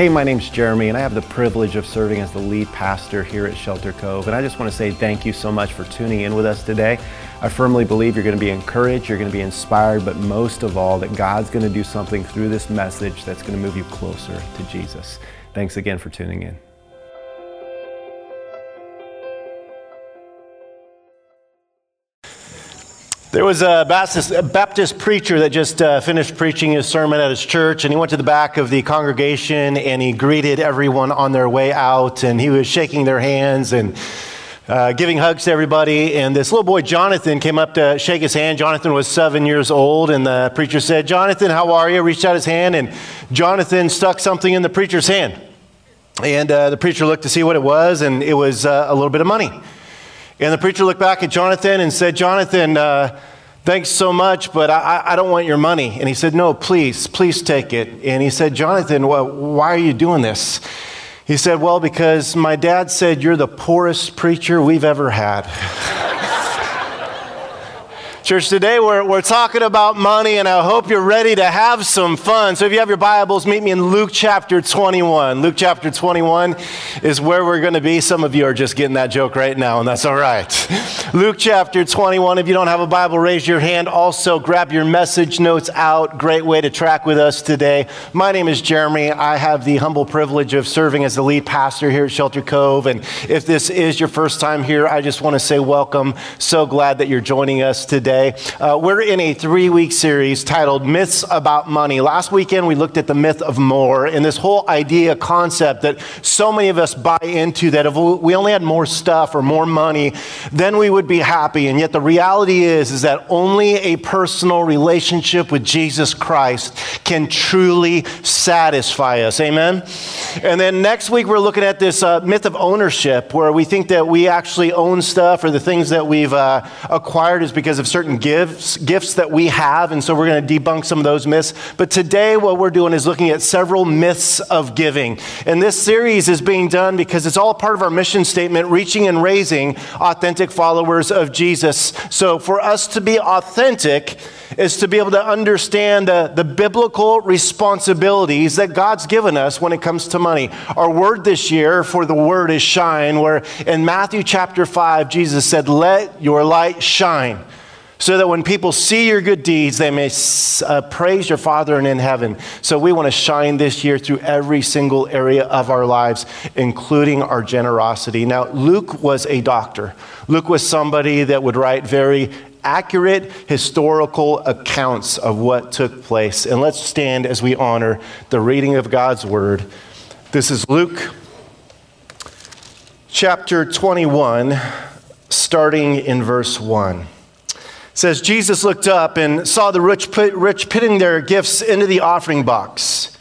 Hey, my name's Jeremy, and I have the privilege of serving as the lead pastor here at Shelter Cove. And I just want to say thank you so much for tuning in with us today. I firmly believe you're going to be encouraged, you're going to be inspired, but most of all, that God's going to do something through this message that's going to move you closer to Jesus. Thanks again for tuning in. There was a Baptist, a Baptist preacher that just uh, finished preaching his sermon at his church, and he went to the back of the congregation and he greeted everyone on their way out, and he was shaking their hands and uh, giving hugs to everybody. And this little boy, Jonathan, came up to shake his hand. Jonathan was seven years old, and the preacher said, Jonathan, how are you? Reached out his hand, and Jonathan stuck something in the preacher's hand. And uh, the preacher looked to see what it was, and it was uh, a little bit of money. And the preacher looked back at Jonathan and said, Jonathan, uh, thanks so much, but I, I, don't want your money. And he said, No, please, please take it. And he said, Jonathan, well, why are you doing this? He said, Well, because my dad said you're the poorest preacher we've ever had. Church, today we're, we're talking about money, and I hope you're ready to have some fun. So, if you have your Bibles, meet me in Luke chapter 21. Luke chapter 21 is where we're going to be. Some of you are just getting that joke right now, and that's all right. Luke chapter 21. If you don't have a Bible, raise your hand. Also, grab your message notes out. Great way to track with us today. My name is Jeremy. I have the humble privilege of serving as the lead pastor here at Shelter Cove. And if this is your first time here, I just want to say welcome. So glad that you're joining us today today. Uh, we're in a three week series titled Myths About Money. Last weekend, we looked at the myth of more and this whole idea, concept that so many of us buy into that if we only had more stuff or more money, then we would be happy. And yet, the reality is, is that only a personal relationship with Jesus Christ can truly satisfy us. Amen? And then next week, we're looking at this uh, myth of ownership where we think that we actually own stuff or the things that we've uh, acquired is because of certain certain gifts, gifts that we have, and so we're going to debunk some of those myths. But today, what we're doing is looking at several myths of giving. And this series is being done because it's all part of our mission statement reaching and raising authentic followers of Jesus. So, for us to be authentic, is to be able to understand the, the biblical responsibilities that God's given us when it comes to money. Our word this year for the word is shine, where in Matthew chapter 5, Jesus said, Let your light shine so that when people see your good deeds, they may uh, praise your Father in heaven. So we want to shine this year through every single area of our lives, including our generosity. Now, Luke was a doctor. Luke was somebody that would write very accurate historical accounts of what took place. And let's stand as we honor the reading of God's word. This is Luke chapter 21, starting in verse 1 says Jesus looked up and saw the rich, put, rich putting their gifts into the offering box.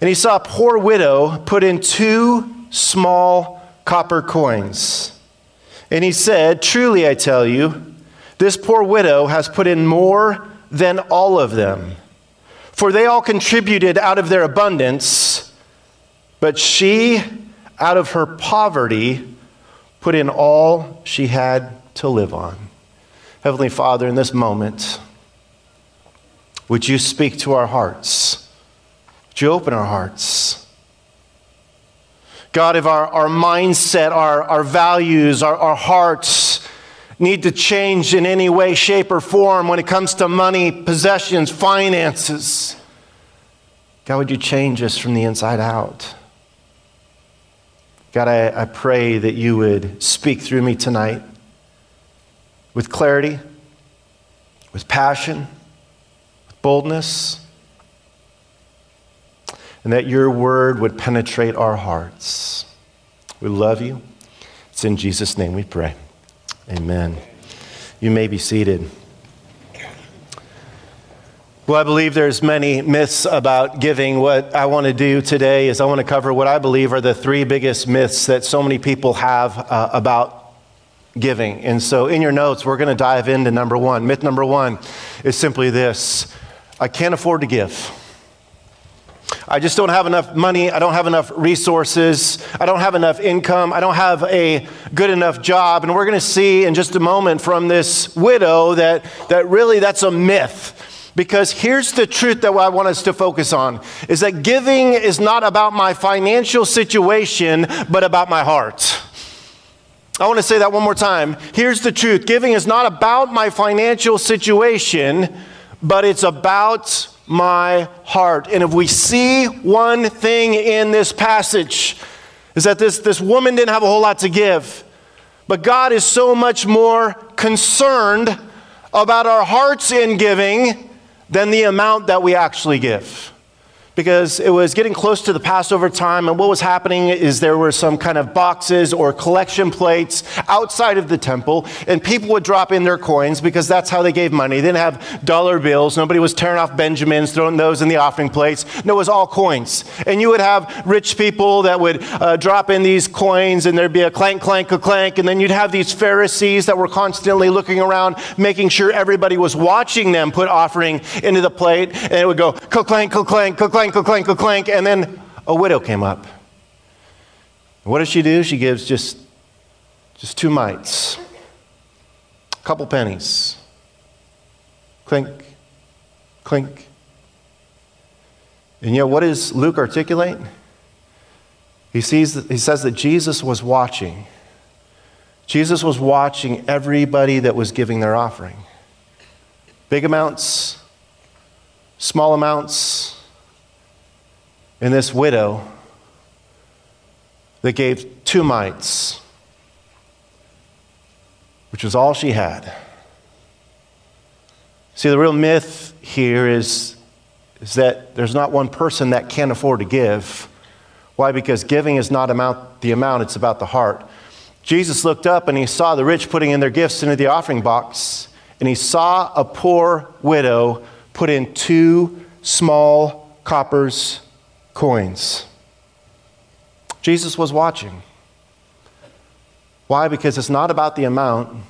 And he saw a poor widow put in two small copper coins. And he said, Truly I tell you, this poor widow has put in more than all of them. For they all contributed out of their abundance, but she, out of her poverty, put in all she had to live on. Heavenly Father, in this moment, would you speak to our hearts? Would you open our hearts? God, if our, our mindset, our, our values, our, our hearts need to change in any way, shape, or form when it comes to money, possessions, finances, God, would you change us from the inside out? God, I, I pray that you would speak through me tonight with clarity, with passion, with boldness, and that your word would penetrate our hearts. We love you. It's in Jesus' name we pray. Amen. You may be seated. Well, I believe there's many myths about giving. What I want to do today is I want to cover what I believe are the three biggest myths that so many people have uh, about giving. And so in your notes, we're going to dive into number one. Myth number one is simply this I can't afford to give. I just don't have enough money. I don't have enough resources. I don't have enough income. I don't have a good enough job. And we're going to see in just a moment from this widow that, that really that's a myth Because here's the truth that I want us to focus on is that giving is not about my financial situation, but about my heart. I want to say that one more time. Here's the truth giving is not about my financial situation, but it's about my heart. And if we see one thing in this passage, is that this, this woman didn't have a whole lot to give. But God is so much more concerned about our hearts in giving than the amount that we actually give because it was getting close to the Passover time, and what was happening is there were some kind of boxes or collection plates outside of the temple, and people would drop in their coins because that's how they gave money. They didn't have dollar bills. Nobody was tearing off Benjamins, throwing those in the offering plates. No, it was all coins. And you would have rich people that would uh, drop in these coins, and there'd be a clank, clank, a clank, and then you'd have these Pharisees that were constantly looking around, making sure everybody was watching them put offering into the plate, and it would go clank, clank, clank, clank, clank, clank, clank and then a widow came up. What does she do? She gives just, just two mites, a couple pennies. Clink, clink. And yet, what does Luke articulate? He, sees, he says that Jesus was watching. Jesus was watching everybody that was giving their offering. Big amounts, small amounts, and this widow that gave two mites, which was all she had. See, the real myth here is, is that there's not one person that can't afford to give. Why? Because giving is not amount, the amount, it's about the heart. Jesus looked up and he saw the rich putting in their gifts into the offering box, and he saw a poor widow put in two small coppers coins. Jesus was watching. Why? Because it's not about the amount,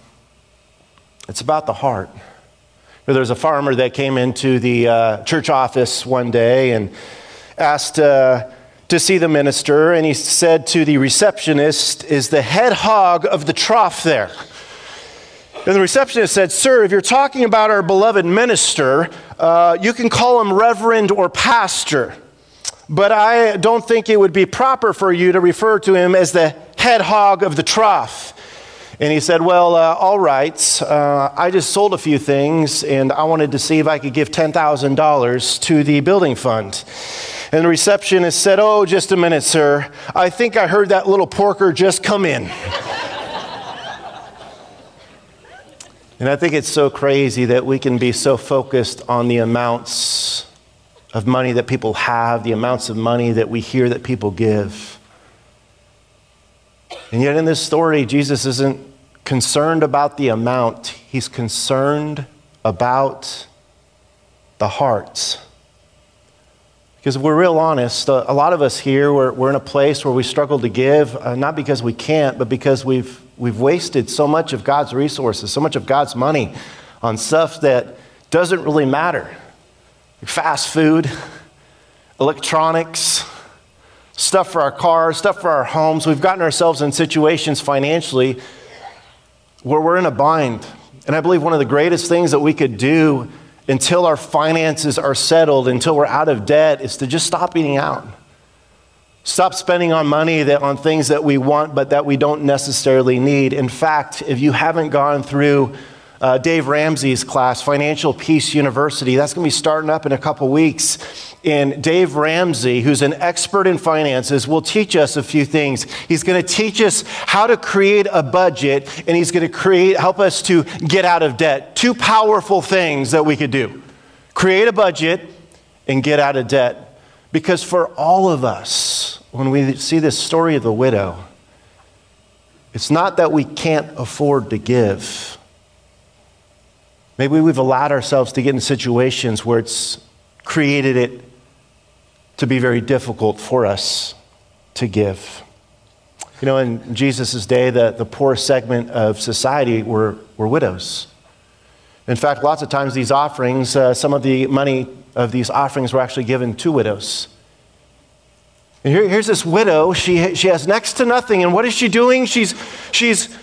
it's about the heart. There was a farmer that came into the uh, church office one day and asked uh, to see the minister, and he said to the receptionist, Is the head hog of the trough there? And the receptionist said, Sir, if you're talking about our beloved minister, uh, you can call him reverend or pastor but I don't think it would be proper for you to refer to him as the head hog of the trough. And he said, Well, uh, all right. Uh, I just sold a few things and I wanted to see if I could give $10,000 to the building fund. And the receptionist said, Oh, just a minute, sir. I think I heard that little porker just come in. and I think it's so crazy that we can be so focused on the amounts of money that people have, the amounts of money that we hear that people give. And yet, in this story, Jesus isn't concerned about the amount, he's concerned about the hearts. Because if we're real honest, a lot of us here, we're, we're in a place where we struggle to give, uh, not because we can't, but because we've, we've wasted so much of God's resources, so much of God's money on stuff that doesn't really matter fast food, electronics, stuff for our cars, stuff for our homes. We've gotten ourselves in situations financially where we're in a bind. And I believe one of the greatest things that we could do until our finances are settled, until we're out of debt, is to just stop eating out. Stop spending on money that, on things that we want but that we don't necessarily need. In fact, if you haven't gone through uh, Dave Ramsey's class, Financial Peace University. That's going to be starting up in a couple weeks. And Dave Ramsey, who's an expert in finances, will teach us a few things. He's going to teach us how to create a budget, and he's going to create, help us to get out of debt. Two powerful things that we could do create a budget and get out of debt. Because for all of us, when we see this story of the widow, it's not that we can't afford to give Maybe we've allowed ourselves to get in situations where it's created it to be very difficult for us to give. You know, in Jesus' day, the, the poorest segment of society were, were widows. In fact, lots of times these offerings, uh, some of the money of these offerings were actually given to widows. And here, here's this widow. She, she has next to nothing. And what is she doing? She's, she's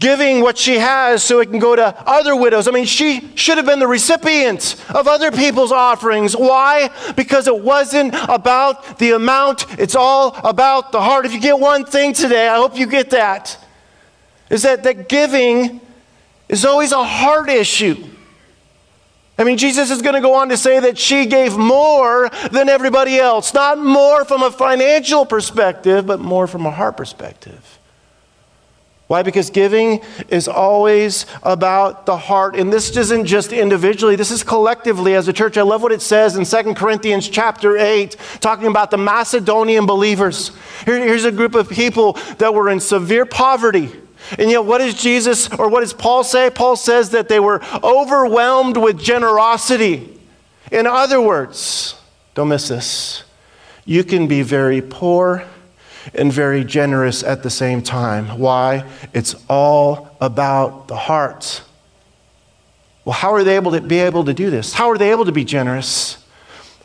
giving what she has so it can go to other widows. I mean, she should have been the recipient of other people's offerings. Why? Because it wasn't about the amount, it's all about the heart. If you get one thing today, I hope you get that, is that, that giving is always a heart issue. I mean, Jesus is going to go on to say that she gave more than everybody else. Not more from a financial perspective, but more from a heart perspective. Why? Because giving is always about the heart. And this isn't just individually, this is collectively as a church. I love what it says in 2 Corinthians chapter 8, talking about the Macedonian believers. Here, here's a group of people that were in severe poverty. And yet, what does Jesus or what does Paul say? Paul says that they were overwhelmed with generosity. In other words, don't miss this. You can be very poor and very generous at the same time. Why? It's all about the heart. Well, how are they able to be able to do this? How are they able to be generous?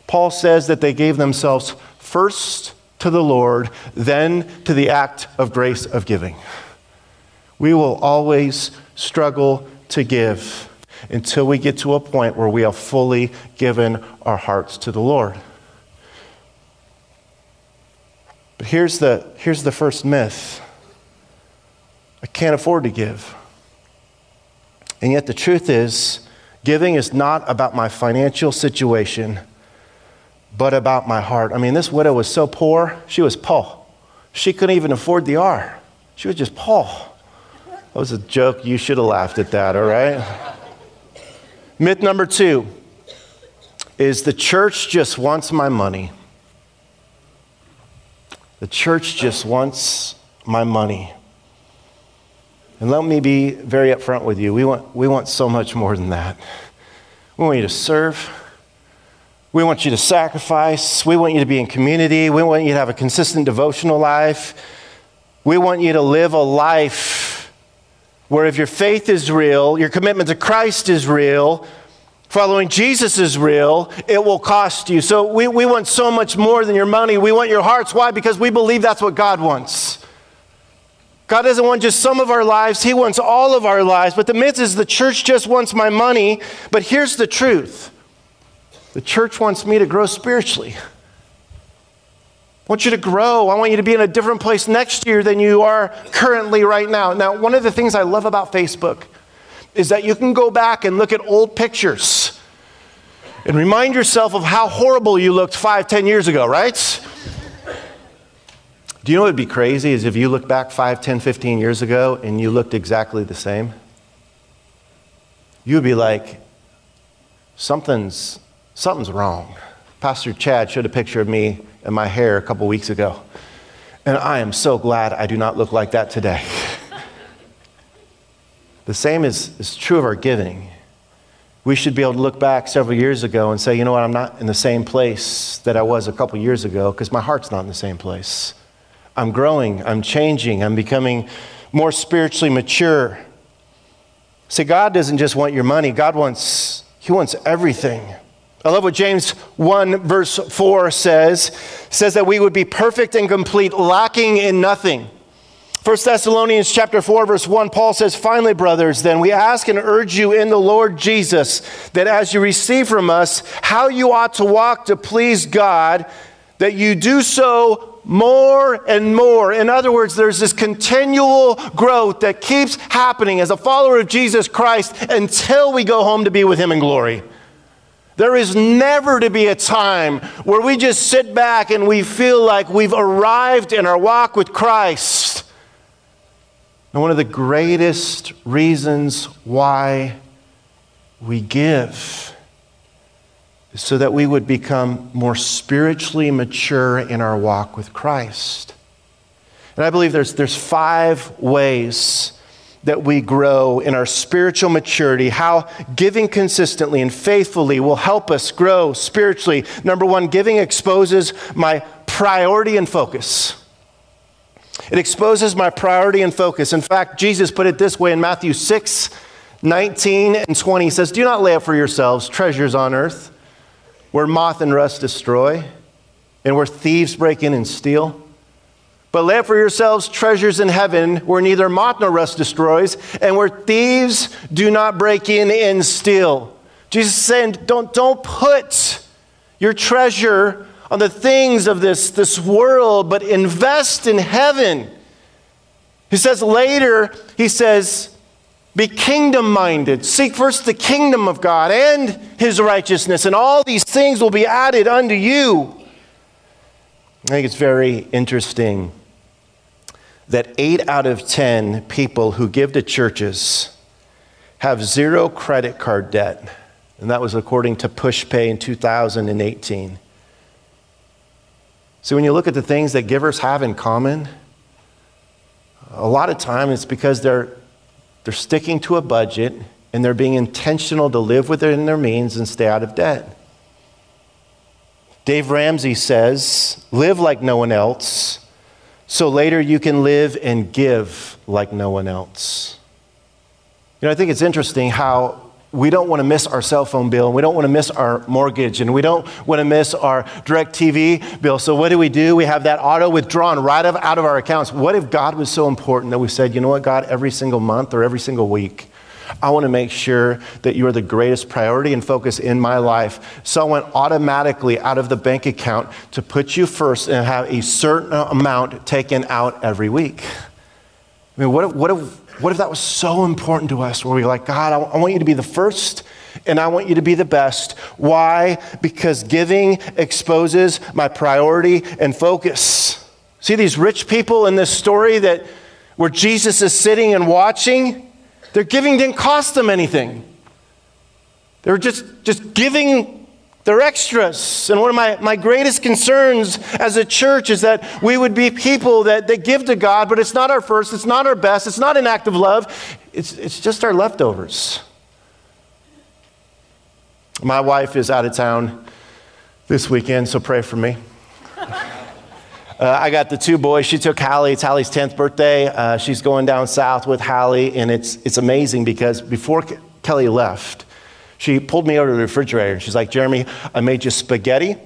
Paul says that they gave themselves first to the Lord, then to the act of grace of giving. We will always struggle to give until we get to a point where we have fully given our hearts to the Lord. But here's the, here's the first myth I can't afford to give. And yet, the truth is, giving is not about my financial situation, but about my heart. I mean, this widow was so poor, she was Paul. She couldn't even afford the R. She was just Paul. That was a joke. You should have laughed at that, all right? Myth number two is the church just wants my money. The church just wants my money. And let me be very upfront with you. We want, we want so much more than that. We want you to serve. We want you to sacrifice. We want you to be in community. We want you to have a consistent devotional life. We want you to live a life where if your faith is real, your commitment to Christ is real, Following Jesus is real, it will cost you. So we, we want so much more than your money. We want your hearts. Why? Because we believe that's what God wants. God doesn't want just some of our lives, He wants all of our lives. But the myth is the church just wants my money. But here's the truth the church wants me to grow spiritually. I want you to grow. I want you to be in a different place next year than you are currently right now. Now, one of the things I love about Facebook is that you can go back and look at old pictures and remind yourself of how horrible you looked five, ten years ago, right? Do you know what would be crazy is if you look back 5, 10, 15 years ago and you looked exactly the same? You would be like, something's, something's wrong. Pastor Chad showed a picture of me and my hair a couple weeks ago. And I am so glad I do not look like that today. The same is, is true of our giving. We should be able to look back several years ago and say, you know what, I'm not in the same place that I was a couple years ago because my heart's not in the same place. I'm growing, I'm changing, I'm becoming more spiritually mature. See, God doesn't just want your money, God wants, He wants everything. I love what James 1 verse 4 says. Says that we would be perfect and complete, lacking in nothing. 1 Thessalonians chapter 4 verse 1 Paul says finally brothers then we ask and urge you in the Lord Jesus that as you receive from us how you ought to walk to please God that you do so more and more. In other words, there's this continual growth that keeps happening as a follower of Jesus Christ until we go home to be with Him in glory. There is never to be a time where we just sit back and we feel like we've arrived in our walk with Christ. And one of the greatest reasons why we give is so that we would become more spiritually mature in our walk with Christ. And I believe there's, there's five ways that we grow in our spiritual maturity, how giving consistently and faithfully will help us grow spiritually. Number one, giving exposes my priority and focus. It exposes my priority and focus. In fact, Jesus put it this way in Matthew 6 19 and 20. He says, Do not lay up for yourselves treasures on earth where moth and rust destroy and where thieves break in and steal. But lay up for yourselves treasures in heaven where neither moth nor rust destroys, and where thieves do not break in and steal. Jesus is saying, don't, don't put your treasure on the things of this, this world, but invest in heaven. He says later, he says, be kingdom minded. Seek first the kingdom of God and his righteousness, and all these things will be added unto you. I think it's very interesting that eight out of 10 people who give to churches have zero credit card debt. And that was according to PushPay in 2018. So when you look at the things that givers have in common, a lot of time it's because they're, they're sticking to a budget and they're being intentional to live within their means and stay out of debt. Dave Ramsey says, live like no one else, so later you can live and give like no one else. You know, I think it's interesting how we don't want to miss our cell phone bill, and we don't want to miss our mortgage, and we don't want to miss our DirecTV bill. So, what do we do? We have that auto withdrawn right out of our accounts. What if God was so important that we said, you know what, God, every single month or every single week, I want to make sure that you are the greatest priority and focus in my life. So I went automatically out of the bank account to put you first and have a certain amount taken out every week. I mean, what if, what if what if that was so important to us where we like, God, I, want you to be the first and I want you to be the best. Why? Because giving exposes my priority and focus. See these rich people in this story that where Jesus is sitting and watching, their giving didn't cost them anything. They were just, just giving they're extras. And one of my, my greatest concerns as a church is that we would be people that, that give to God, but it's not our first, it's not our best, it's not an act of love, it's, it's just our leftovers. My wife is out of town this weekend, so pray for me. Uh, I got the two boys. She took Hallie. It's Hallie's 10th birthday. Uh, she's going down south with Hallie, and it's, it's amazing because before Ke- Kelly left, she pulled me over to the refrigerator and she's like, Jeremy, I made you spaghetti.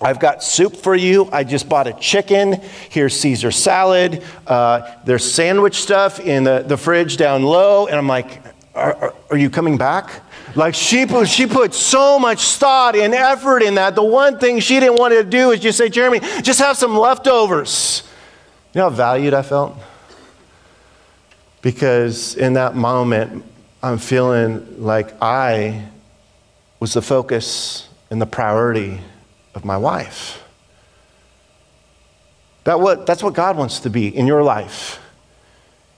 I've got soup for you. I just bought a chicken. Here's Caesar salad. Uh, there's sandwich stuff in the, the fridge down low. And I'm like, are, are, are you coming back? Like she put, she put so much thought and effort in that. The one thing she didn't want to do is just say, Jeremy, just have some leftovers. You know how valued I felt? Because in that moment, I'm feeling like I was the focus and the priority of my wife. That what, that's what God wants to be in your life.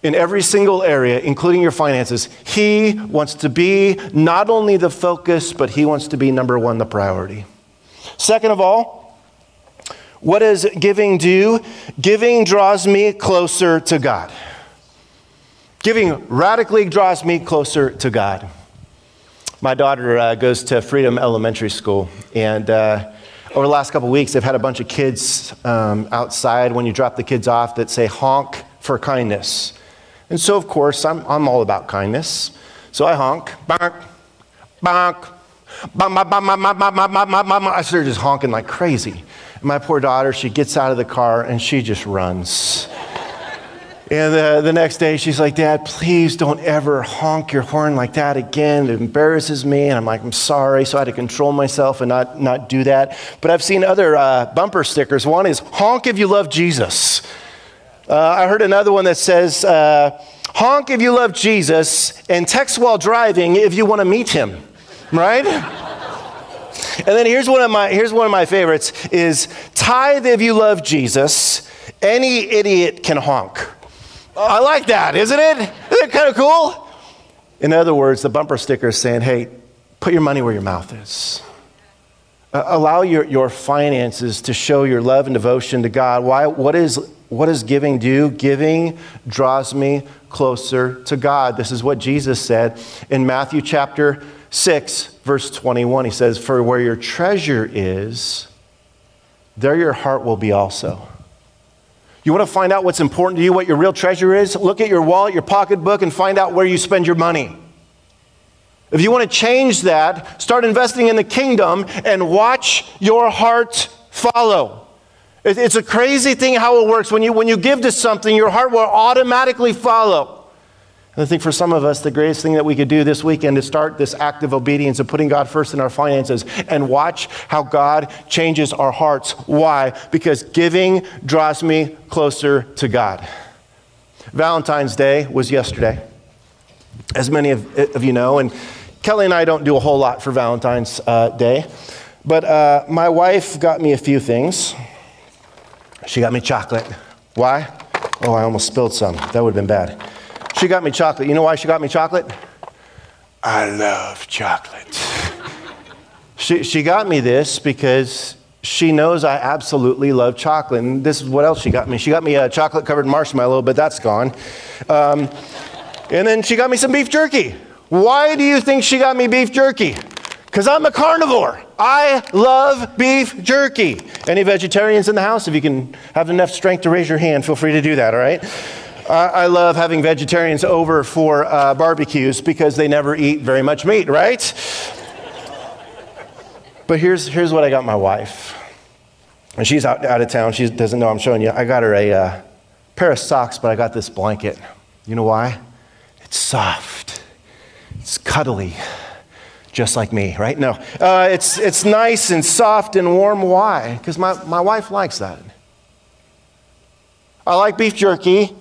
In every single area, including your finances, He wants to be not only the focus, but He wants to be number one, the priority. Second of all, what does giving do? Giving draws me closer to God. Giving radically draws me closer to God. My daughter uh, goes to Freedom Elementary School, and uh, over the last couple weeks, they've had a bunch of kids um, outside when you drop the kids off that say honk for kindness. And so, of course, I'm, I'm all about kindness. So I honk, bonk, bonk, I started just honking like crazy. And my poor daughter, she gets out of the car and she just runs. And the, next day, she's like, Dad, please don't ever honk your horn like that again. It embarrasses me. And I'm like, I'm sorry. So I had to control myself and not, not do that. But I've seen other uh, bumper stickers. One is honk if you love Jesus. Uh, I heard another one that says, uh, honk if you love Jesus and text while driving if you want to meet him, right? and then here's one of my, here's one of my favorites is tithe if you love Jesus. Any idiot can honk. I like that, isn't it? Isn't it kind of cool? In other words, the bumper sticker is saying, hey, put your money where your mouth is. Uh, allow your, your finances to show your love and devotion to God. Why, what, is, what does giving do? Giving draws me closer to God. This is what Jesus said in Matthew chapter 6, verse 21. He says, For where your treasure is, there your heart will be also. You want to find out what's important to you, what your real treasure is? Look at your wallet, your pocketbook, and find out where you spend your money. If you want to change that, start investing in the kingdom and watch your heart follow. It's a crazy thing how it works. When you, when you give to something, your heart will automatically follow. And I think for some of us, the greatest thing that we could do this weekend is start this act of obedience of putting God first in our finances and watch how God changes our hearts. Why? Because giving draws me closer to God. Valentine's Day was yesterday, as many of, of you know, and Kelly and I don't do a whole lot for Valentine's uh, Day, but uh, my wife got me a few things. She got me chocolate. Why? Oh, I almost spilled some. That would have been bad. She got me chocolate. You know why she got me chocolate? I love chocolate. she, she got me this because she knows I absolutely love chocolate. And this is what else she got me. She got me a chocolate covered marshmallow, but that's gone. Um, and then she got me some beef jerky. Why do you think she got me beef jerky? Because I'm a carnivore. I love beef jerky. Any vegetarians in the house? If you can have enough strength to raise your hand, feel free to do that, all right? I love having vegetarians over for uh, barbecues because they never eat very much meat, right? but here's, here's what I got my wife. And she's out, out of town. She doesn't know I'm showing you. I got her a uh, pair of socks, but I got this blanket. You know why? It's soft, it's cuddly, just like me, right? No. Uh, it's, it's nice and soft and warm. Why? Because my, my wife likes that. I like beef jerky.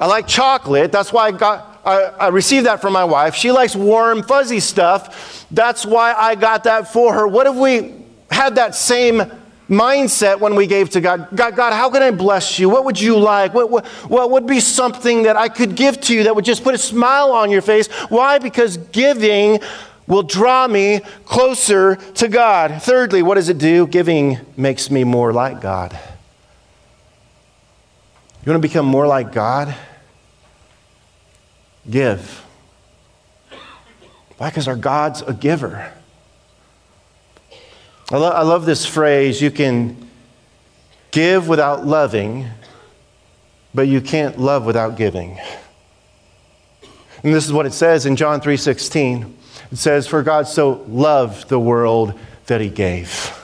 I like chocolate. That's why I got I, received that from my wife. She likes warm, fuzzy stuff. That's why I got that for her. What if we had that same mindset when we gave to God? God, God how can I bless you? What would you like? What, what, what would be something that I could give to you that would just put a smile on your face? Why? Because giving will draw me closer to God. Thirdly, what does it do? Giving makes me more like God. You want to become more like God? Give. Why? Because our God's a giver. I, lo- I love this phrase you can give without loving, but you can't love without giving. And this is what it says in John 3:16. It says, For God so loved the world that he gave.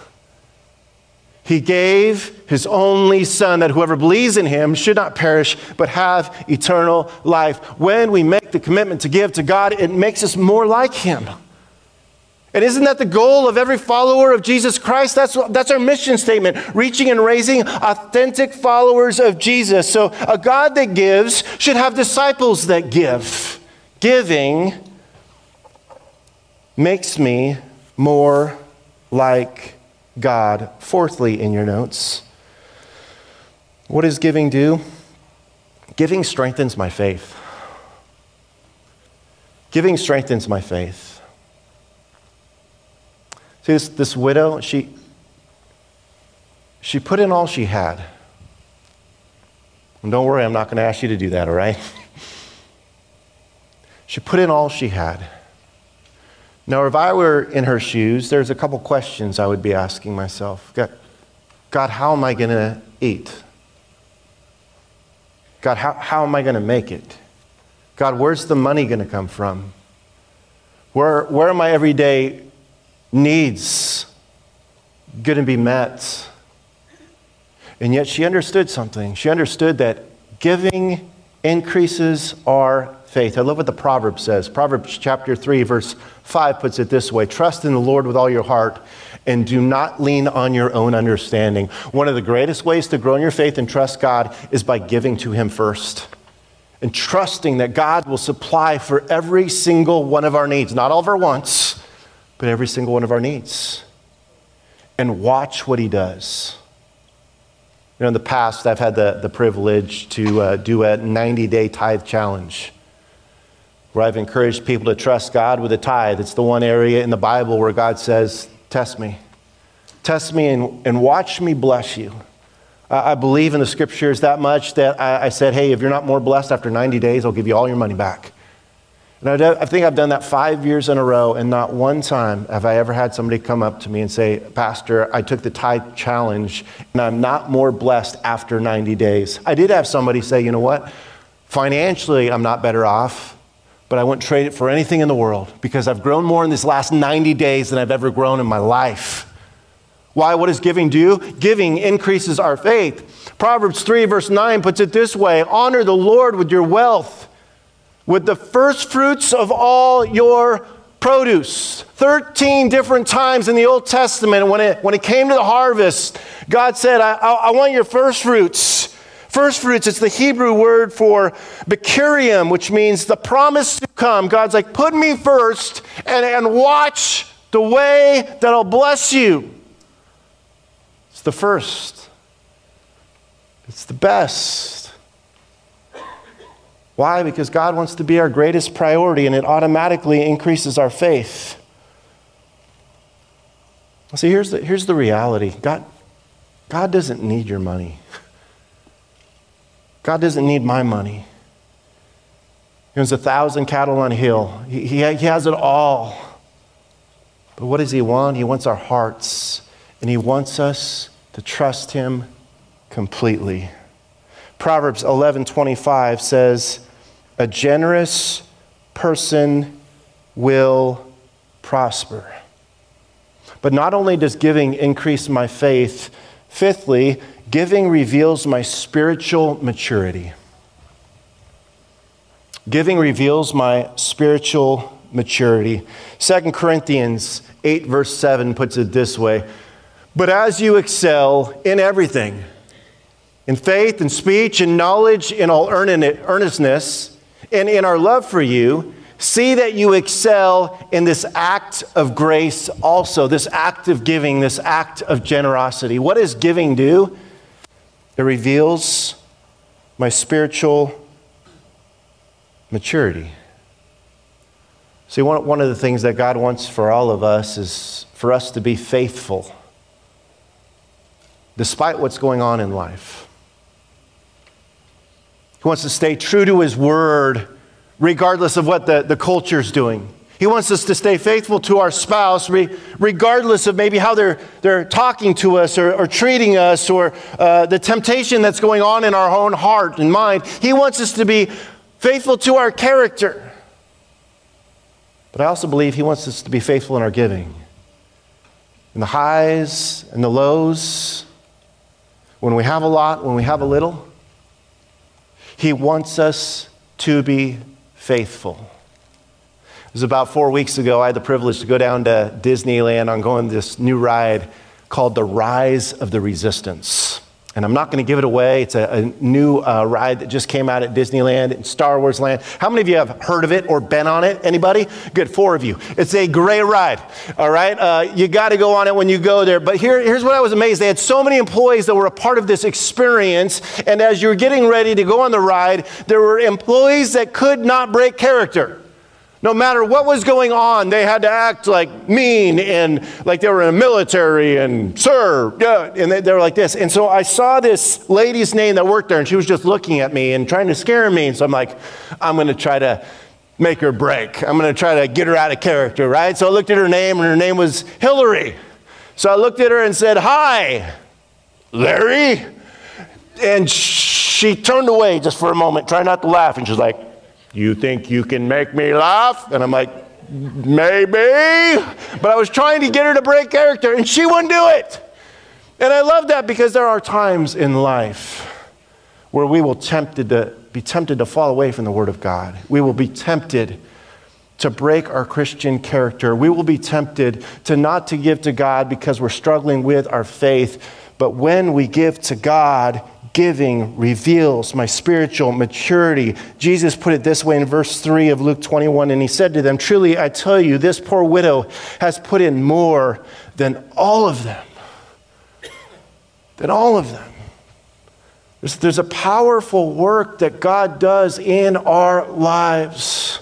He gave his only son that whoever believes in him should not perish but have eternal life. When we make the commitment to give to God, it makes us more like him. And isn't that the goal of every follower of Jesus Christ? That's, that's our mission statement reaching and raising authentic followers of Jesus. So, a God that gives should have disciples that give. Giving makes me more like God. Fourthly, in your notes, what does giving do? Giving strengthens my faith. Giving strengthens my faith. See, this, this widow, she, she put in all she had. And don't worry, I'm not going to ask you to do that, all right? She put in all she had. Now, if I were in her shoes, there's a couple questions I would be asking myself God, God how am I going to eat? God, how, how am I going to make it? God, where's the money going to come from? Where, where are my everyday needs going to be met? And yet she understood something. She understood that giving increases our faith. I love what the Proverb says. Proverbs chapter 3, verse 5 puts it this way Trust in the Lord with all your heart and do not lean on your own understanding. One of the greatest ways to grow in your faith and trust God is by giving to Him first and trusting that God will supply for every single one of our needs, not all of our wants, but every single one of our needs. And watch what He does. You know, in the past, I've had the, the privilege to uh, do a 90 day tithe challenge where I've encouraged people to trust God with a tithe. It's the one area in the Bible where God says, Test me. Test me and, and watch me bless you. I, believe in the scriptures that much that I, I, said, Hey, if you're not more blessed after 90 days, I'll give you all your money back. And I, I think I've done that five years in a row, and not one time have I ever had somebody come up to me and say, Pastor, I took the tithe challenge, and I'm not more blessed after 90 days. I did have somebody say, You know what? Financially, I'm not better off but I wouldn't trade it for anything in the world because I've grown more in these last 90 days than I've ever grown in my life. Why? What does giving do? Giving increases our faith. Proverbs 3, verse 9 puts it this way Honor the Lord with your wealth, with the first fruits of all your produce. 13 different times in the Old Testament, when it, when it came to the harvest, God said, I, I, I want your first fruits. First fruits, it's the Hebrew word for bikurim, which means the promise to come. God's like, put me first and, and watch the way that I'll bless you. It's the first, it's the best. Why? Because God wants to be our greatest priority and it automatically increases our faith. See, here's the, here's the reality God, God doesn't need your money, God doesn't need my money. He owns a thousand cattle on a hill, he, he, he has it all. But what does He want? He wants our hearts, and He wants us to trust Him completely. Proverbs 11:25 says, "A generous person will prosper." But not only does giving increase my faith, fifthly, giving reveals my spiritual maturity. Giving reveals my spiritual maturity. 2 Corinthians 8, verse 7 puts it this way But as you excel in everything, in faith in speech in knowledge, in all earnestness, and in our love for you, see that you excel in this act of grace also, this act of giving, this act of generosity. What does giving do? It reveals my spiritual maturity. See, one, of the things that God wants for all of us is for us to be faithful despite what's going on in life. He wants to stay true to His word regardless of what the, the culture is doing. He wants us to stay faithful to our spouse, re, regardless of maybe how they're, they're talking to us or, or treating us or uh, the temptation that's going on in our own heart and mind. He wants us to be faithful to our character. But I also believe He wants us to be faithful in our giving. In the highs and the lows, when we have a lot, when we have a little, He wants us to be faithful. It was about four weeks ago, I had the privilege to go down to Disneyland on going this new ride called The Rise of the Resistance. And I'm not going to give it away. It's a, a new uh, ride that just came out at Disneyland and Star Wars Land. How many of you have heard of it or been on it? Anybody? Good, four of you. It's a great ride. All right, uh, you got to go on it when you go there. But here, here's what I was amazed: they had so many employees that were a part of this experience. And as you were getting ready to go on the ride, there were employees that could not break character. No matter what was going on, they had to act like mean and like they were in the military and sir, yeah, and they, they were like this. And so I saw this lady's name that worked there, and she was just looking at me and trying to scare me. And so I'm like, I'm going to try to make her break. I'm going to try to get her out of character, right? So I looked at her name, and her name was Hillary. So I looked at her and said, Hi, Larry. And she turned away just for a moment, trying not to laugh. And she's like, you think you can make me laugh? And I'm like, Maybe. But I was trying to get her to break character, and she wouldn't do it. And I love that because there are times in life where we will tempted to be tempted to fall away from the Word of God. We will be tempted to break our Christian character. We will be tempted to not to give to God because we're struggling with our faith. But when we give to God, giving reveals my spiritual maturity. Jesus put it this way in verse 3 of Luke 21, and he said to them, Truly, I tell you, this poor widow has put in more than all of them. Than all of them. There's, there's a powerful work that God does in our lives.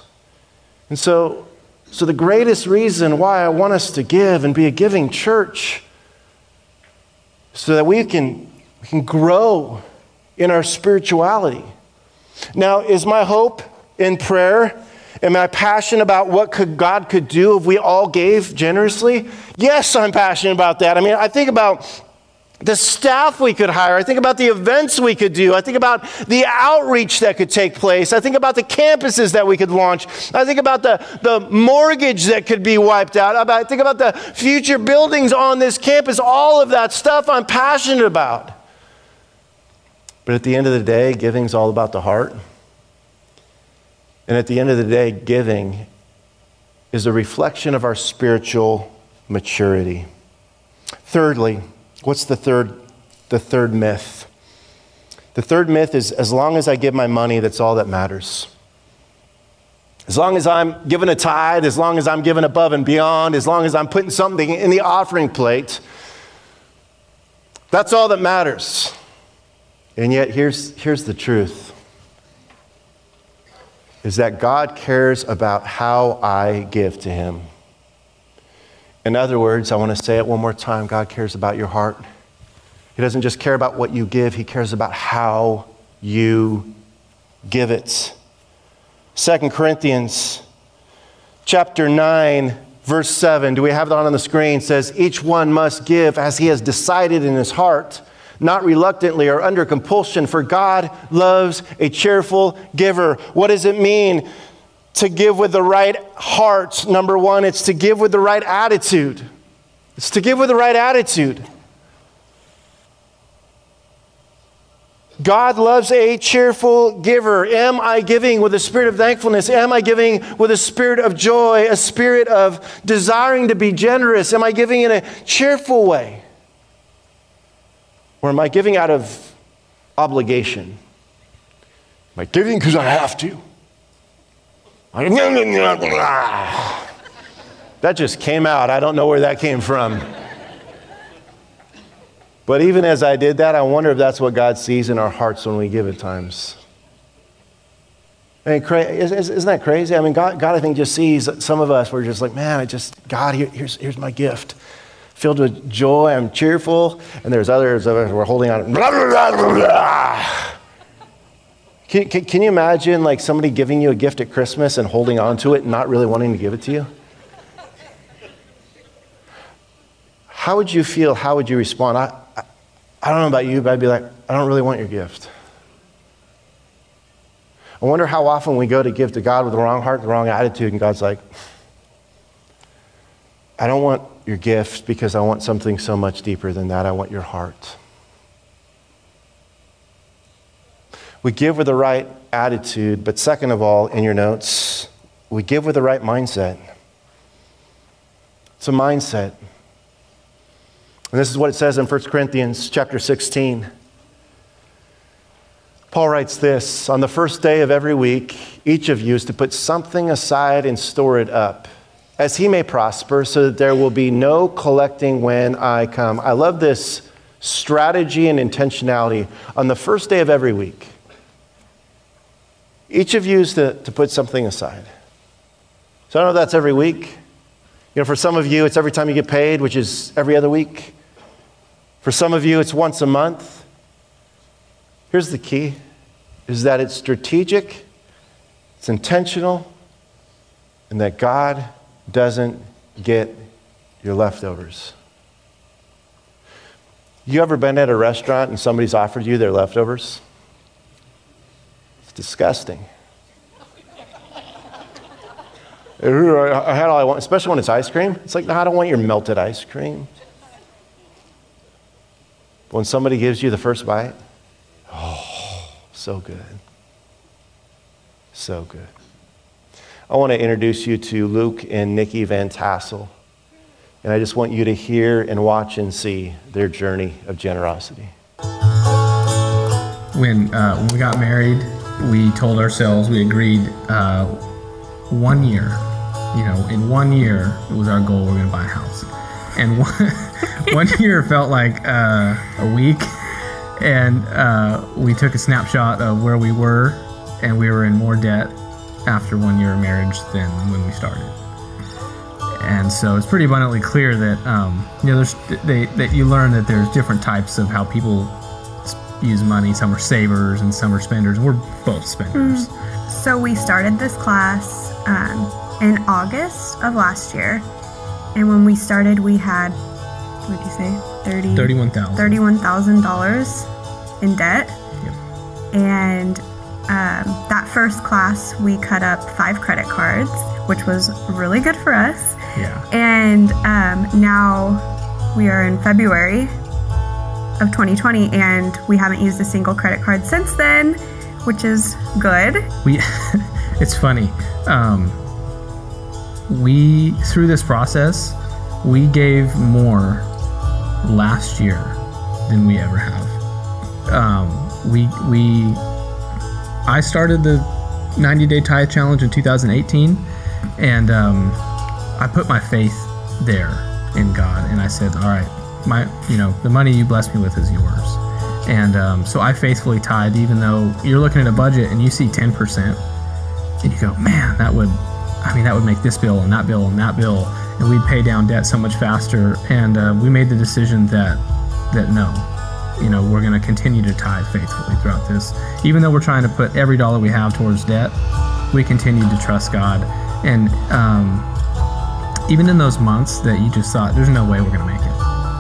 And so, so, the greatest reason why I want us to give and be a giving church so that we can we can grow in our spirituality. Now, is my hope in prayer? Am I passionate about what could God could do if we all gave generously? Yes, I'm passionate about that. I mean, I think about the staff we could hire. I think about the events we could do. I think about the outreach that could take place. I think about the campuses that we could launch. I think about the, the mortgage that could be wiped out. I think about the future buildings on this campus. All of that stuff I'm passionate about. But at the end of the day, giving's all about the heart. And at the end of the day, giving is a reflection of our spiritual maturity. Thirdly, what's the third, the third myth? The third myth is as long as I give my money, that's all that matters. As long as I'm giving a tithe, as long as I'm giving above and beyond, as long as I'm putting something in the offering plate, that's all that matters. And yet, here's, here's the truth is that God cares about how I give to Him. In other words, I want to say it one more time God cares about your heart. He doesn't just care about what you give, He cares about how you give it. 2 Corinthians chapter 9 verse 7 do we have that on the screen says each one must give as he has decided in his heart not reluctantly or under compulsion, for God loves a cheerful giver. What does it mean to give with the right heart? Number one, it's to give with the right attitude. It's to give with the right attitude. God loves a cheerful giver. Am I giving with a spirit of thankfulness? Am I giving with a spirit of joy, a spirit of desiring to be generous? Am I giving in a cheerful way? Or am I giving out of obligation? Am I giving because I have to? That just came out. I don't know where that came from. But even as I did that, I wonder if that's what God sees in our hearts when we give at times. I mean, isn't that crazy? I mean, God, God, I think, just sees some of us, we're just like, man, I just, God, here, here's, here's my gift filled with joy. I'm cheerful. And there's others of us who are holding on. Blah, blah, blah, can, can, can you imagine like somebody giving you a gift at Christmas and holding on to it and not really wanting to give it to you? How would you feel? How would you respond? I, I, I don't know about you, but I'd be like, I don't really want your gift. I wonder how often we go to give to God with the wrong heart, the wrong attitude, and God's like, I don't want your gift because I want something so much deeper than that. I want your heart. We give with the right attitude, but second of all, in your notes, we give with the right mindset. It's a mindset. And this is what it says in 1 Corinthians chapter 16. Paul writes this On the first day of every week, each of you is to put something aside and store it up as he may prosper, so that there will be no collecting when I come. I love this strategy and intentionality on the first day of every week. Each of you is to, to put something aside. So I don't know if that's every week. You know, for some of you, it's every time you get paid, which is every other week. For some of you, it's once a month. Here's the key is that it's strategic, it's intentional, and that God doesn't get your leftovers. You ever been at a restaurant and somebody's offered you their leftovers? It's disgusting. I had all I want, especially when it's ice cream. It's like, no, I don't want your melted ice cream. When somebody gives you the first bite, oh, so good. So good. I want to introduce you to Luke and Nikki Van Tassel. And I just want you to hear and watch and see their journey of generosity. When, uh, when we got married, we told ourselves, we agreed uh, one year, you know, in one year, it was our goal, we're going to buy a house. And one, one year felt like uh, a week. And uh, we took a snapshot of where we were, and we were in more debt after one year of marriage than when we started. And so it's pretty abundantly clear that um, you know there's they, that you learn that there's different types of how people use money. Some are savers and some are spenders. We're both spenders. Mm. So we started this class um, in August of last year, and when we started, we had what did you say? 30, $31,000. $31,000 in debt. Yep. And um, that first class, we cut up five credit cards, which was really good for us. Yeah. And um, now we are in February of 2020, and we haven't used a single credit card since then, which is good. we it's funny um, we through this process we gave more last year than we ever have um, we we i started the 90 day tithe challenge in 2018 and um, i put my faith there in god and i said all right my you know the money you bless me with is yours and um, so I faithfully tithe, even though you're looking at a budget and you see 10%, and you go, man, that would, I mean, that would make this bill and that bill and that bill, and we'd pay down debt so much faster. And uh, we made the decision that, that no, you know, we're going to continue to tithe faithfully throughout this. Even though we're trying to put every dollar we have towards debt, we continue to trust God. And um, even in those months that you just thought, there's no way we're going to make it.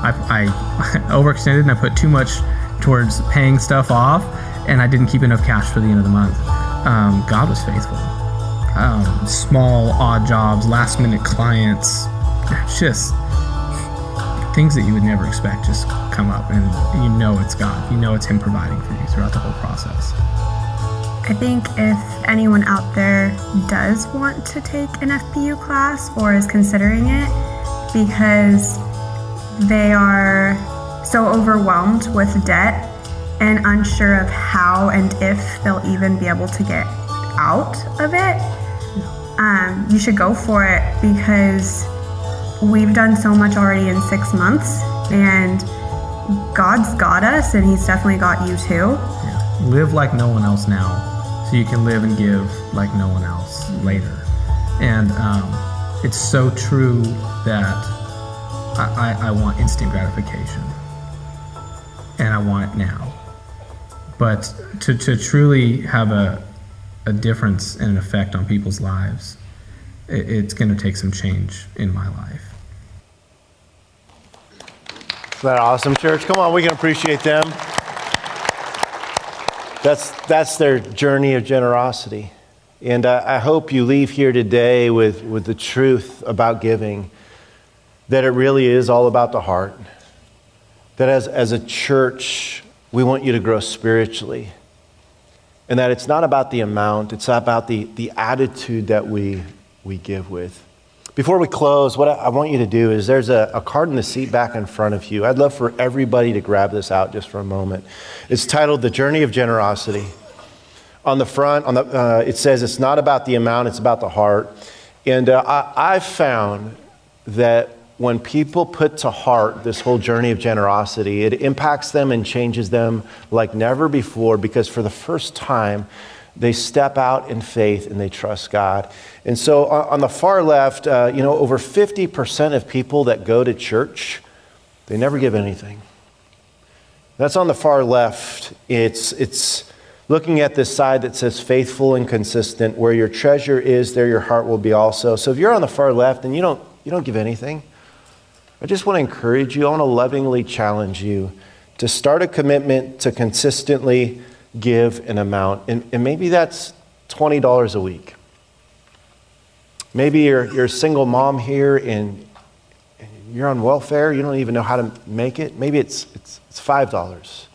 I, I overextended and I put too much towards paying stuff off, and I didn't keep enough cash for the end of the month. Um, God was faithful. Um, small, odd jobs, last minute clients, just things that you would never expect just come up, and you know it's God. You know it's Him providing for you throughout the whole process. I think if anyone out there does want to take an FPU class or is considering it because they are so overwhelmed with debt and unsure of how and if they'll even be able to get out of it, um, you should go for it because we've done so much already in six months and God's got us and He's definitely got you too. Yeah. Live like no one else now, so you can live and give like no one else later. And um, it's so true that I, I, I want instant gratification, and I want it now. But to, to truly have a, a difference and an effect on people's lives, it, it's going to take some change in my life. That awesome, church? Come on, we can appreciate them. That's, that's their journey of generosity. And uh, I hope you leave here today with, with the truth about giving that it really is all about the heart. That as, as a church, we want you to grow spiritually. And that it's not about the amount, it's about the, the attitude that we, we give with. Before we close, what I want you to do is there's a, a, card in the seat back in front of you. I'd love for everybody to grab this out just for a moment. It's titled The Journey of Generosity. On the front, on the, uh, it says it's not about the amount, it's about the heart. And uh, I, I've found that when people put to heart this whole journey of generosity, it impacts them and changes them like never before because for the first time, they step out in faith and they trust God. And so on the far left, uh, you know, over 50% of people that go to church, they never give anything. That's on the far left. It's, it's looking at this side that says faithful and consistent. Where your treasure is, there your heart will be also. So if you're on the far left and you don't, you don't give anything, I just want to encourage you, I want to lovingly challenge you to start a commitment to consistently give an amount. And, and maybe that's $20 a week. Maybe you're, you're a single mom here and you're on welfare, you don't even know how to make it. Maybe it's, it's, it's $5.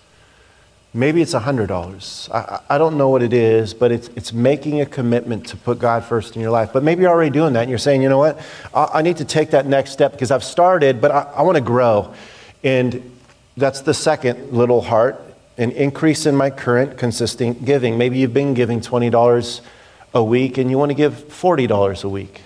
Maybe it's $100. I, I don't know what it is, but it's, it's making a commitment to put God first in your life. But maybe you're already doing that and you're saying, you know what? I, I need to take that next step because I've started, but I, I want to grow. And that's the second little heart an increase in my current consistent giving. Maybe you've been giving $20 a week and you want to give $40 a week.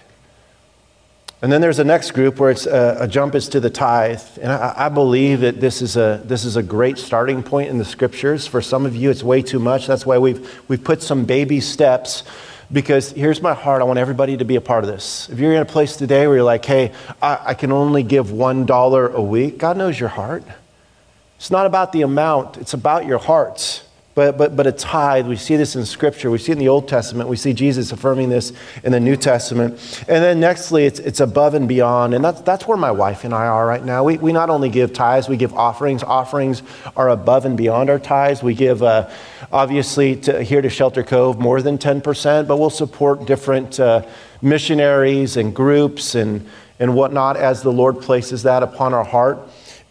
And then there's a next group where it's a, a jump is to the tithe. And I, I, believe that this is, a, this is a great starting point in the scriptures. For some of you, it's way too much. That's why we've, we've put some baby steps. Because here's my heart I want everybody to be a part of this. If you're in a place today where you're like, hey, I, I can only give $1 a week, God knows your heart. It's not about the amount, it's about your heart. But, but, but a tithe, we see this in Scripture. We see it in the Old Testament. We see Jesus affirming this in the New Testament. And then, nextly, it's, it's above and beyond. And that's, that's where my wife and I are right now. We, we not only give tithes, we give offerings. Offerings are above and beyond our tithes. We give, uh, obviously, to, here to Shelter Cove, more than 10%, but we'll support different uh, missionaries and groups and, and whatnot as the Lord places that upon our heart.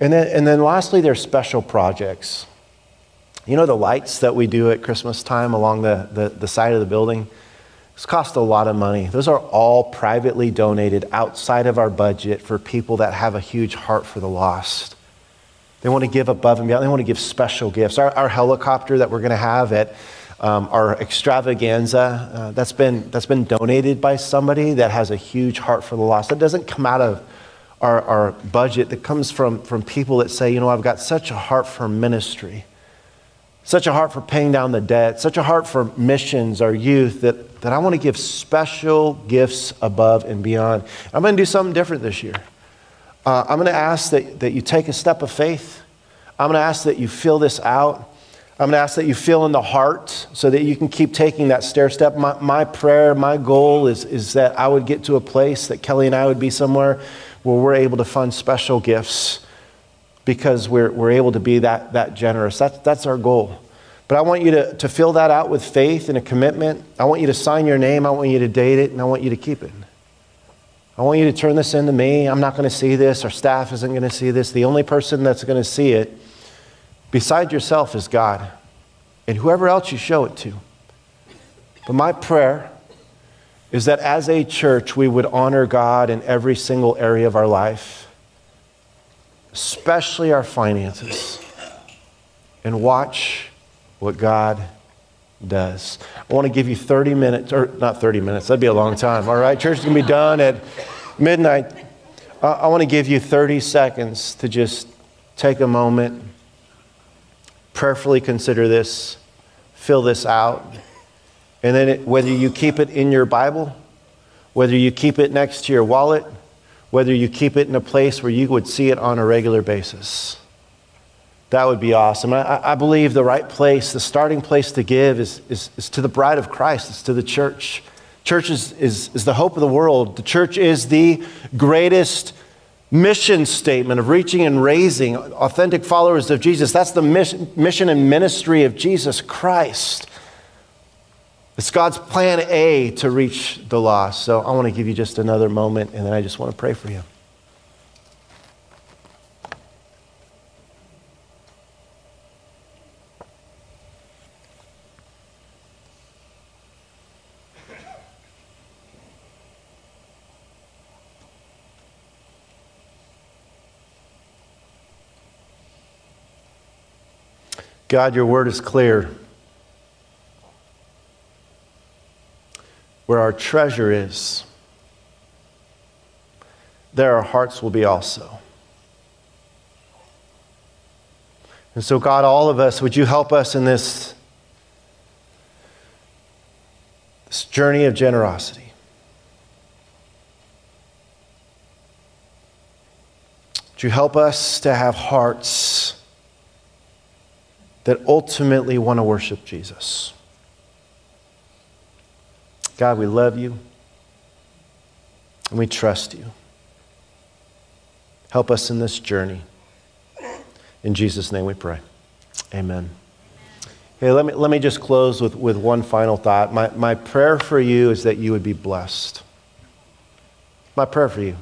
And then, and then lastly, there's special projects. You know the lights that we do at Christmas time along the, the, the side of the building? It's cost a lot of money. Those are all privately donated outside of our budget for people that have a huge heart for the lost. They want to give above and beyond. They want to give special gifts. Our, our helicopter that we're going to have at um, our extravaganza, uh, that's, been, that's been donated by somebody that has a huge heart for the lost. That doesn't come out of our, our budget, that comes from, from people that say, you know, I've got such a heart for ministry such a heart for paying down the debt, such a heart for missions, our youth, that, that I want to give special gifts above and beyond. I'm going to do something different this year. Uh, I'm going to ask that, that you take a step of faith. I'm going to ask that you fill this out. I'm going to ask that you fill in the heart so that you can keep taking that stair step. My, my prayer, my goal is, is that I would get to a place that Kelly and I would be somewhere where we're able to fund special gifts because we're, we're able to be that, that generous. That's, that's our goal. But I want you to, to fill that out with faith and a commitment. I want you to sign your name. I want you to date it, and I want you to keep it. I want you to turn this into me. I'm not going to see this. Our staff isn't going to see this. The only person that's going to see it, beside yourself, is God. And whoever else you show it to. But my prayer is that as a church, we would honor God in every single area of our life especially our finances, and watch what God does. I want to give you 30 minutes, or not 30 minutes, that'd be a long time, all right? Church is going to be done at midnight. I want to give you 30 seconds to just take a moment, prayerfully consider this, fill this out, and then it, whether you keep it in your Bible, whether you keep it next to your wallet, whether you keep it in a place where you would see it on a regular basis. That would be awesome. I, I believe the right place, the starting place to give is, is, is, to the bride of Christ, it's to the church. Church is, is, is the hope of the world. The church is the greatest mission statement of reaching and raising authentic followers of Jesus. That's the mission, mission and ministry of Jesus Christ. It's God's plan A to reach the lost. So I want to give you just another moment, and then I just want to pray for you. God, your word is clear. Where our treasure is, there our hearts will be also. And so, God, all of us, would you help us in this, this journey of generosity? Would you help us to have hearts that ultimately want to worship Jesus? God, we love you and we trust you. Help us in this journey. In Jesus' name we pray. Amen. Hey, let me, let me just close with, with one final thought. My, my prayer for you is that you would be blessed. My prayer for you.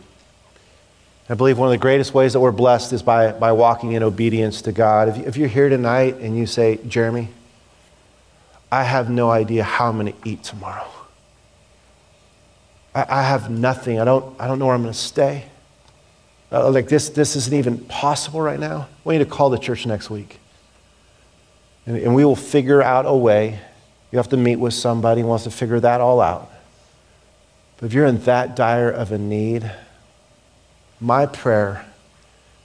I believe one of the greatest ways that we're blessed is by, by walking in obedience to God. If, if you're here tonight and you say, Jeremy, I have no idea how I'm going to eat tomorrow. I, I have nothing. I don't, I don't know where I'm going to stay. Uh, like this, this isn't even possible right now. I want you to call the church next week. And, and we will figure out a way. You have to meet with somebody who wants to figure that all out. But if you're in that dire of a need, my prayer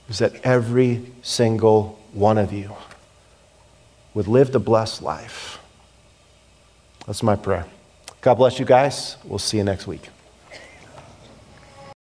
is that every single one of you would live the blessed life. That's my prayer. God bless you guys. We'll see you next week.